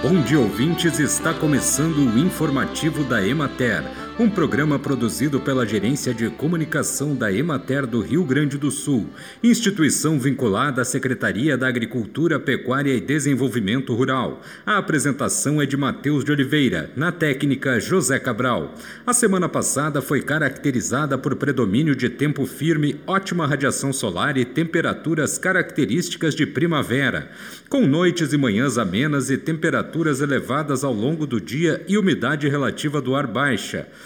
Bom dia, ouvintes. Está começando o informativo da Emater, um programa produzido pela Gerência de Comunicação da Emater do Rio Grande do Sul, instituição vinculada à Secretaria da Agricultura, Pecuária e Desenvolvimento Rural. A apresentação é de Matheus de Oliveira, na técnica José Cabral. A semana passada foi caracterizada por predomínio de tempo firme, ótima radiação solar e temperaturas características de primavera, com noites e manhãs amenas e temperaturas elevadas ao longo do dia e umidade relativa do ar baixa.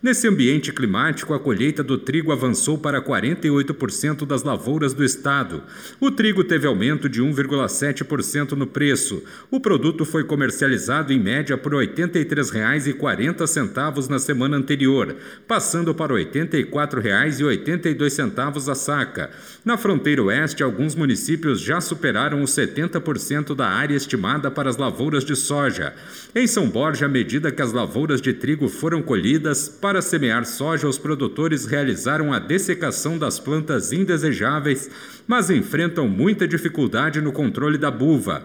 Nesse ambiente climático, a colheita do trigo avançou para 48% das lavouras do estado. O trigo teve aumento de 1,7% no preço. O produto foi comercializado em média por R$ 83,40 na semana anterior, passando para R$ 84,82 a saca. Na fronteira oeste, alguns municípios já superaram os 70% da área estimada para as lavouras de soja. Em São Borja, à medida que as lavouras de trigo foram colhidas, para semear soja, os produtores realizaram a dessecação das plantas indesejáveis, mas enfrentam muita dificuldade no controle da buva.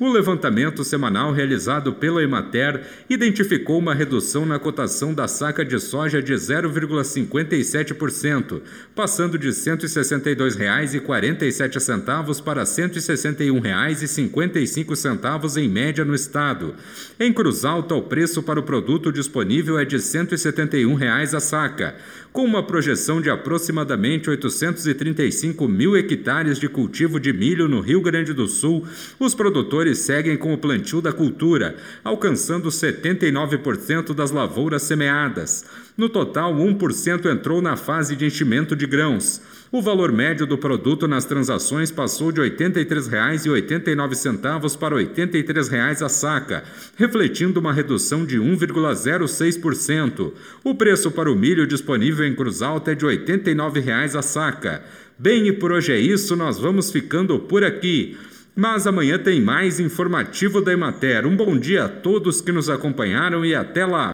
O levantamento semanal realizado pela Emater identificou uma redução na cotação da saca de soja de 0,57%, passando de R$ 162,47 para R$ 161,55 em média no estado. Em Cruz Alta, o preço para o produto disponível é de 171 reais a saca, com uma projeção de aproximadamente 835 mil hectares de cultivo de milho no Rio Grande do Sul. Os produtores seguem com o plantio da cultura, alcançando 79% das lavouras semeadas. No total, 1% entrou na fase de enchimento de grãos. O valor médio do produto nas transações passou de R$ 83,89 para R$ 83,00 a saca, refletindo uma redução de 1,06%. O preço para o milho disponível em Cruz Alta é de R$ 89,00 a saca. Bem, e por hoje é isso, nós vamos ficando por aqui. Mas amanhã tem mais informativo da Emater. Um bom dia a todos que nos acompanharam e até lá!